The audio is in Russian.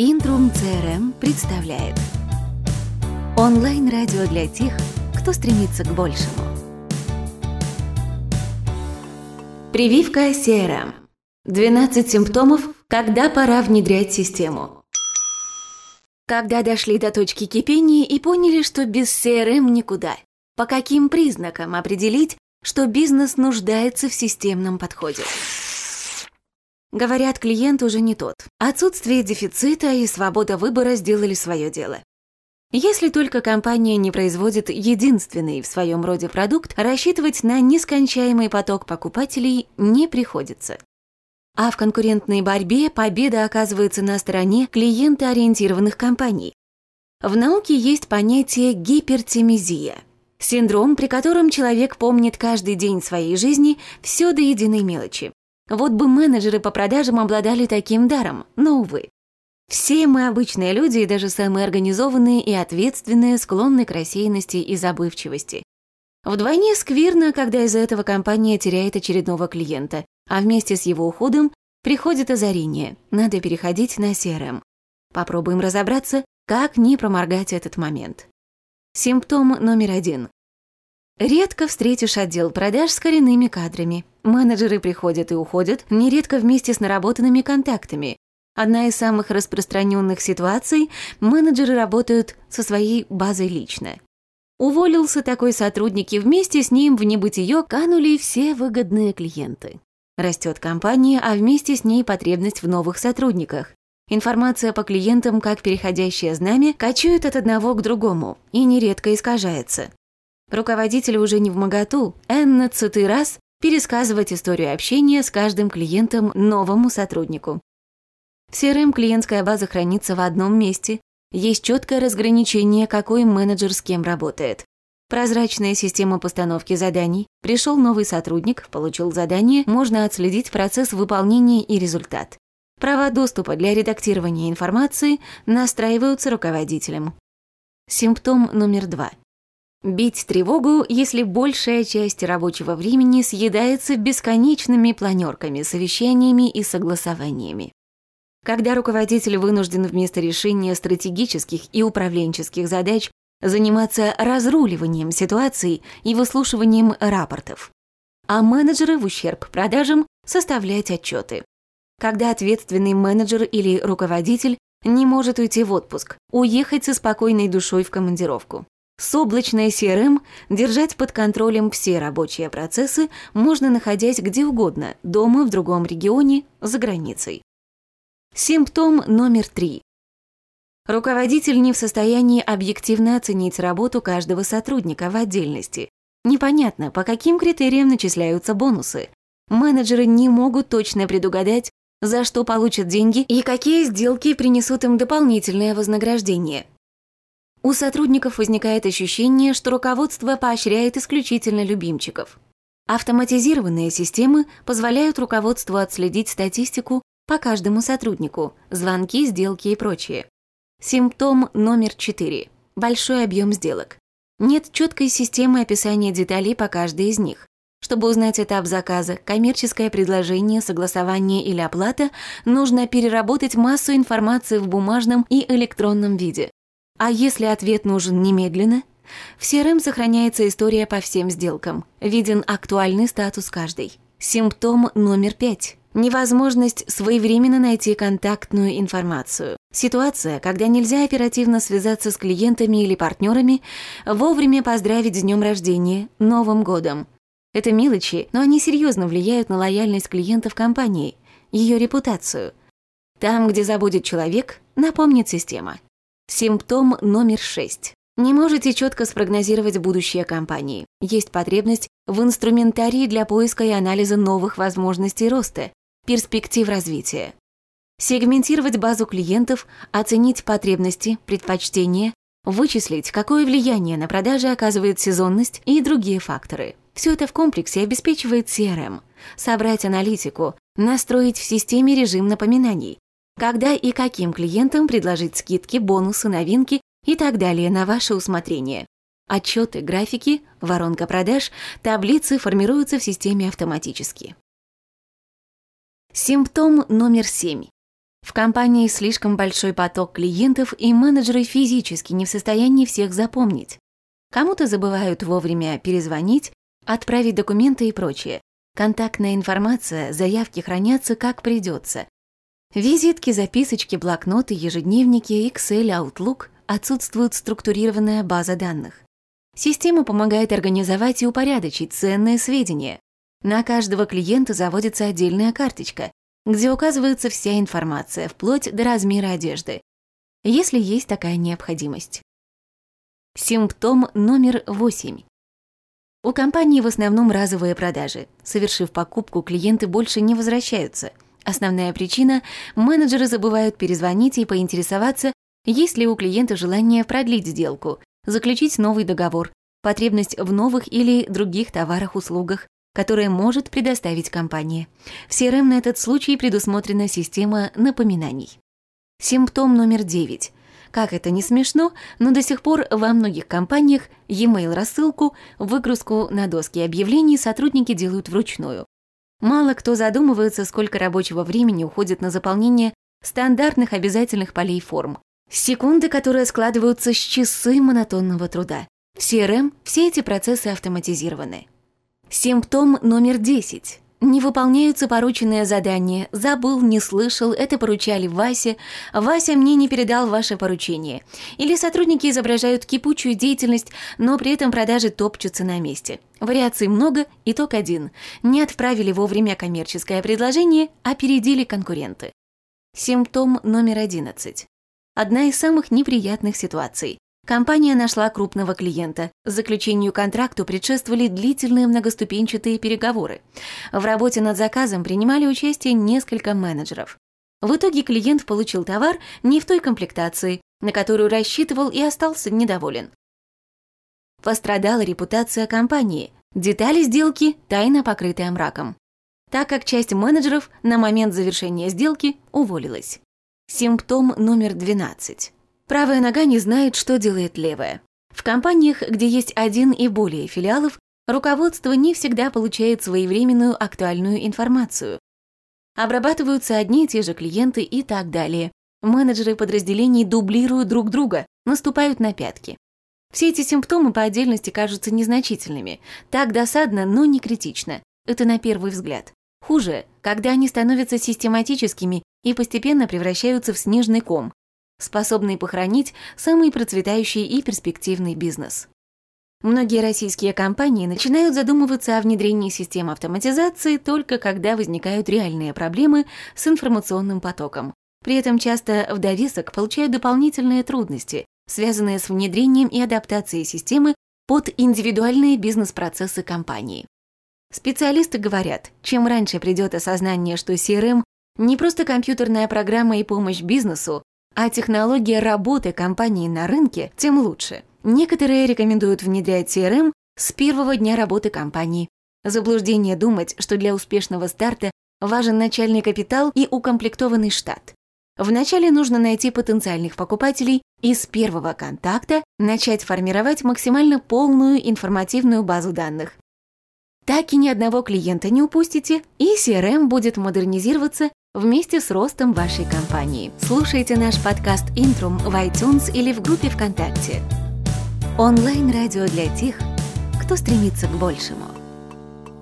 Интрум CRM представляет Онлайн-радио для тех, кто стремится к большему. Прививка CRM. 12 симптомов, когда пора внедрять систему. Когда дошли до точки кипения и поняли, что без CRM никуда. По каким признакам определить, что бизнес нуждается в системном подходе? Говорят, клиент уже не тот. Отсутствие дефицита и свобода выбора сделали свое дело. Если только компания не производит единственный в своем роде продукт, рассчитывать на нескончаемый поток покупателей не приходится. А в конкурентной борьбе победа оказывается на стороне клиентоориентированных компаний. В науке есть понятие гипертимизия – синдром, при котором человек помнит каждый день своей жизни все до единой мелочи. Вот бы менеджеры по продажам обладали таким даром, но, увы. Все мы обычные люди, и даже самые организованные и ответственные, склонны к рассеянности и забывчивости. Вдвойне скверно, когда из-за этого компания теряет очередного клиента, а вместе с его уходом приходит озарение. Надо переходить на CRM. Попробуем разобраться, как не проморгать этот момент. Симптом номер один. Редко встретишь отдел продаж с коренными кадрами. Менеджеры приходят и уходят, нередко вместе с наработанными контактами. Одна из самых распространенных ситуаций – менеджеры работают со своей базой лично. Уволился такой сотрудник, и вместе с ним в небытие канули все выгодные клиенты. Растет компания, а вместе с ней потребность в новых сотрудниках. Информация по клиентам, как переходящее знамя, кочует от одного к другому и нередко искажается. Руководитель уже не в моготу, эннадцатый раз пересказывать историю общения с каждым клиентом новому сотруднику. В CRM клиентская база хранится в одном месте, есть четкое разграничение, какой менеджер с кем работает. Прозрачная система постановки заданий. Пришел новый сотрудник, получил задание, можно отследить процесс выполнения и результат. Права доступа для редактирования информации настраиваются руководителем. Симптом номер два. Бить тревогу, если большая часть рабочего времени съедается бесконечными планерками, совещаниями и согласованиями. Когда руководитель вынужден вместо решения стратегических и управленческих задач заниматься разруливанием ситуаций и выслушиванием рапортов, а менеджеры в ущерб продажам составлять отчеты. Когда ответственный менеджер или руководитель не может уйти в отпуск, уехать со спокойной душой в командировку. С облачной CRM держать под контролем все рабочие процессы можно находясь где угодно, дома, в другом регионе, за границей. Симптом номер три. Руководитель не в состоянии объективно оценить работу каждого сотрудника в отдельности. Непонятно, по каким критериям начисляются бонусы. Менеджеры не могут точно предугадать, за что получат деньги и какие сделки принесут им дополнительное вознаграждение. У сотрудников возникает ощущение, что руководство поощряет исключительно любимчиков. Автоматизированные системы позволяют руководству отследить статистику по каждому сотруднику, звонки, сделки и прочее. Симптом номер 4. Большой объем сделок. Нет четкой системы описания деталей по каждой из них. Чтобы узнать этап заказа, коммерческое предложение, согласование или оплата, нужно переработать массу информации в бумажном и электронном виде. А если ответ нужен немедленно? В CRM сохраняется история по всем сделкам. Виден актуальный статус каждой. Симптом номер пять. Невозможность своевременно найти контактную информацию. Ситуация, когда нельзя оперативно связаться с клиентами или партнерами, вовремя поздравить с днем рождения, Новым годом. Это мелочи, но они серьезно влияют на лояльность клиентов компании, ее репутацию. Там, где забудет человек, напомнит система. Симптом номер шесть. Не можете четко спрогнозировать будущее компании. Есть потребность в инструментарии для поиска и анализа новых возможностей роста, перспектив развития. Сегментировать базу клиентов, оценить потребности, предпочтения, вычислить, какое влияние на продажи оказывает сезонность и другие факторы. Все это в комплексе обеспечивает CRM. Собрать аналитику, настроить в системе режим напоминаний, когда и каким клиентам предложить скидки, бонусы, новинки и так далее на ваше усмотрение. Отчеты, графики, воронка продаж, таблицы формируются в системе автоматически. Симптом номер семь. В компании слишком большой поток клиентов, и менеджеры физически не в состоянии всех запомнить. Кому-то забывают вовремя перезвонить, отправить документы и прочее. Контактная информация, заявки хранятся как придется. Визитки, записочки, блокноты, ежедневники, Excel, Outlook отсутствует структурированная база данных. Система помогает организовать и упорядочить ценные сведения. На каждого клиента заводится отдельная карточка, где указывается вся информация, вплоть до размера одежды, если есть такая необходимость. Симптом номер 8. У компании в основном разовые продажи. Совершив покупку, клиенты больше не возвращаются. Основная причина – менеджеры забывают перезвонить и поинтересоваться, есть ли у клиента желание продлить сделку, заключить новый договор, потребность в новых или других товарах-услугах, которые может предоставить компания. В CRM на этот случай предусмотрена система напоминаний. Симптом номер 9. Как это не смешно, но до сих пор во многих компаниях e-mail рассылку, выгрузку на доски объявлений сотрудники делают вручную. Мало кто задумывается, сколько рабочего времени уходит на заполнение стандартных обязательных полей форм, Секунды, которые складываются с часы монотонного труда. В CRM все эти процессы автоматизированы. Симптом номер 10. Не выполняются порученные задания. Забыл, не слышал, это поручали Васе. Вася мне не передал ваше поручение. Или сотрудники изображают кипучую деятельность, но при этом продажи топчутся на месте. Вариаций много, итог один. Не отправили вовремя коммерческое предложение, опередили конкуренты. Симптом номер 11 одна из самых неприятных ситуаций. Компания нашла крупного клиента. Заключению контракту предшествовали длительные многоступенчатые переговоры. В работе над заказом принимали участие несколько менеджеров. В итоге клиент получил товар не в той комплектации, на которую рассчитывал и остался недоволен. Пострадала репутация компании. Детали сделки тайно покрытая мраком. Так как часть менеджеров на момент завершения сделки уволилась. Симптом номер 12. Правая нога не знает, что делает левая. В компаниях, где есть один и более филиалов, руководство не всегда получает своевременную актуальную информацию. Обрабатываются одни и те же клиенты и так далее. Менеджеры подразделений дублируют друг друга, наступают на пятки. Все эти симптомы по отдельности кажутся незначительными. Так досадно, но не критично. Это на первый взгляд. Хуже, когда они становятся систематическими и постепенно превращаются в снежный ком, способный похоронить самый процветающий и перспективный бизнес. Многие российские компании начинают задумываться о внедрении систем автоматизации только когда возникают реальные проблемы с информационным потоком. При этом часто в довесок получают дополнительные трудности, связанные с внедрением и адаптацией системы под индивидуальные бизнес-процессы компании. Специалисты говорят, чем раньше придет осознание, что CRM не просто компьютерная программа и помощь бизнесу, а технология работы компании на рынке, тем лучше. Некоторые рекомендуют внедрять CRM с первого дня работы компании. Заблуждение думать, что для успешного старта важен начальный капитал и укомплектованный штат. Вначале нужно найти потенциальных покупателей и с первого контакта начать формировать максимально полную информативную базу данных. Так и ни одного клиента не упустите, и CRM будет модернизироваться вместе с ростом вашей компании. Слушайте наш подкаст «Интрум» в iTunes или в группе ВКонтакте. Онлайн-радио для тех, кто стремится к большему.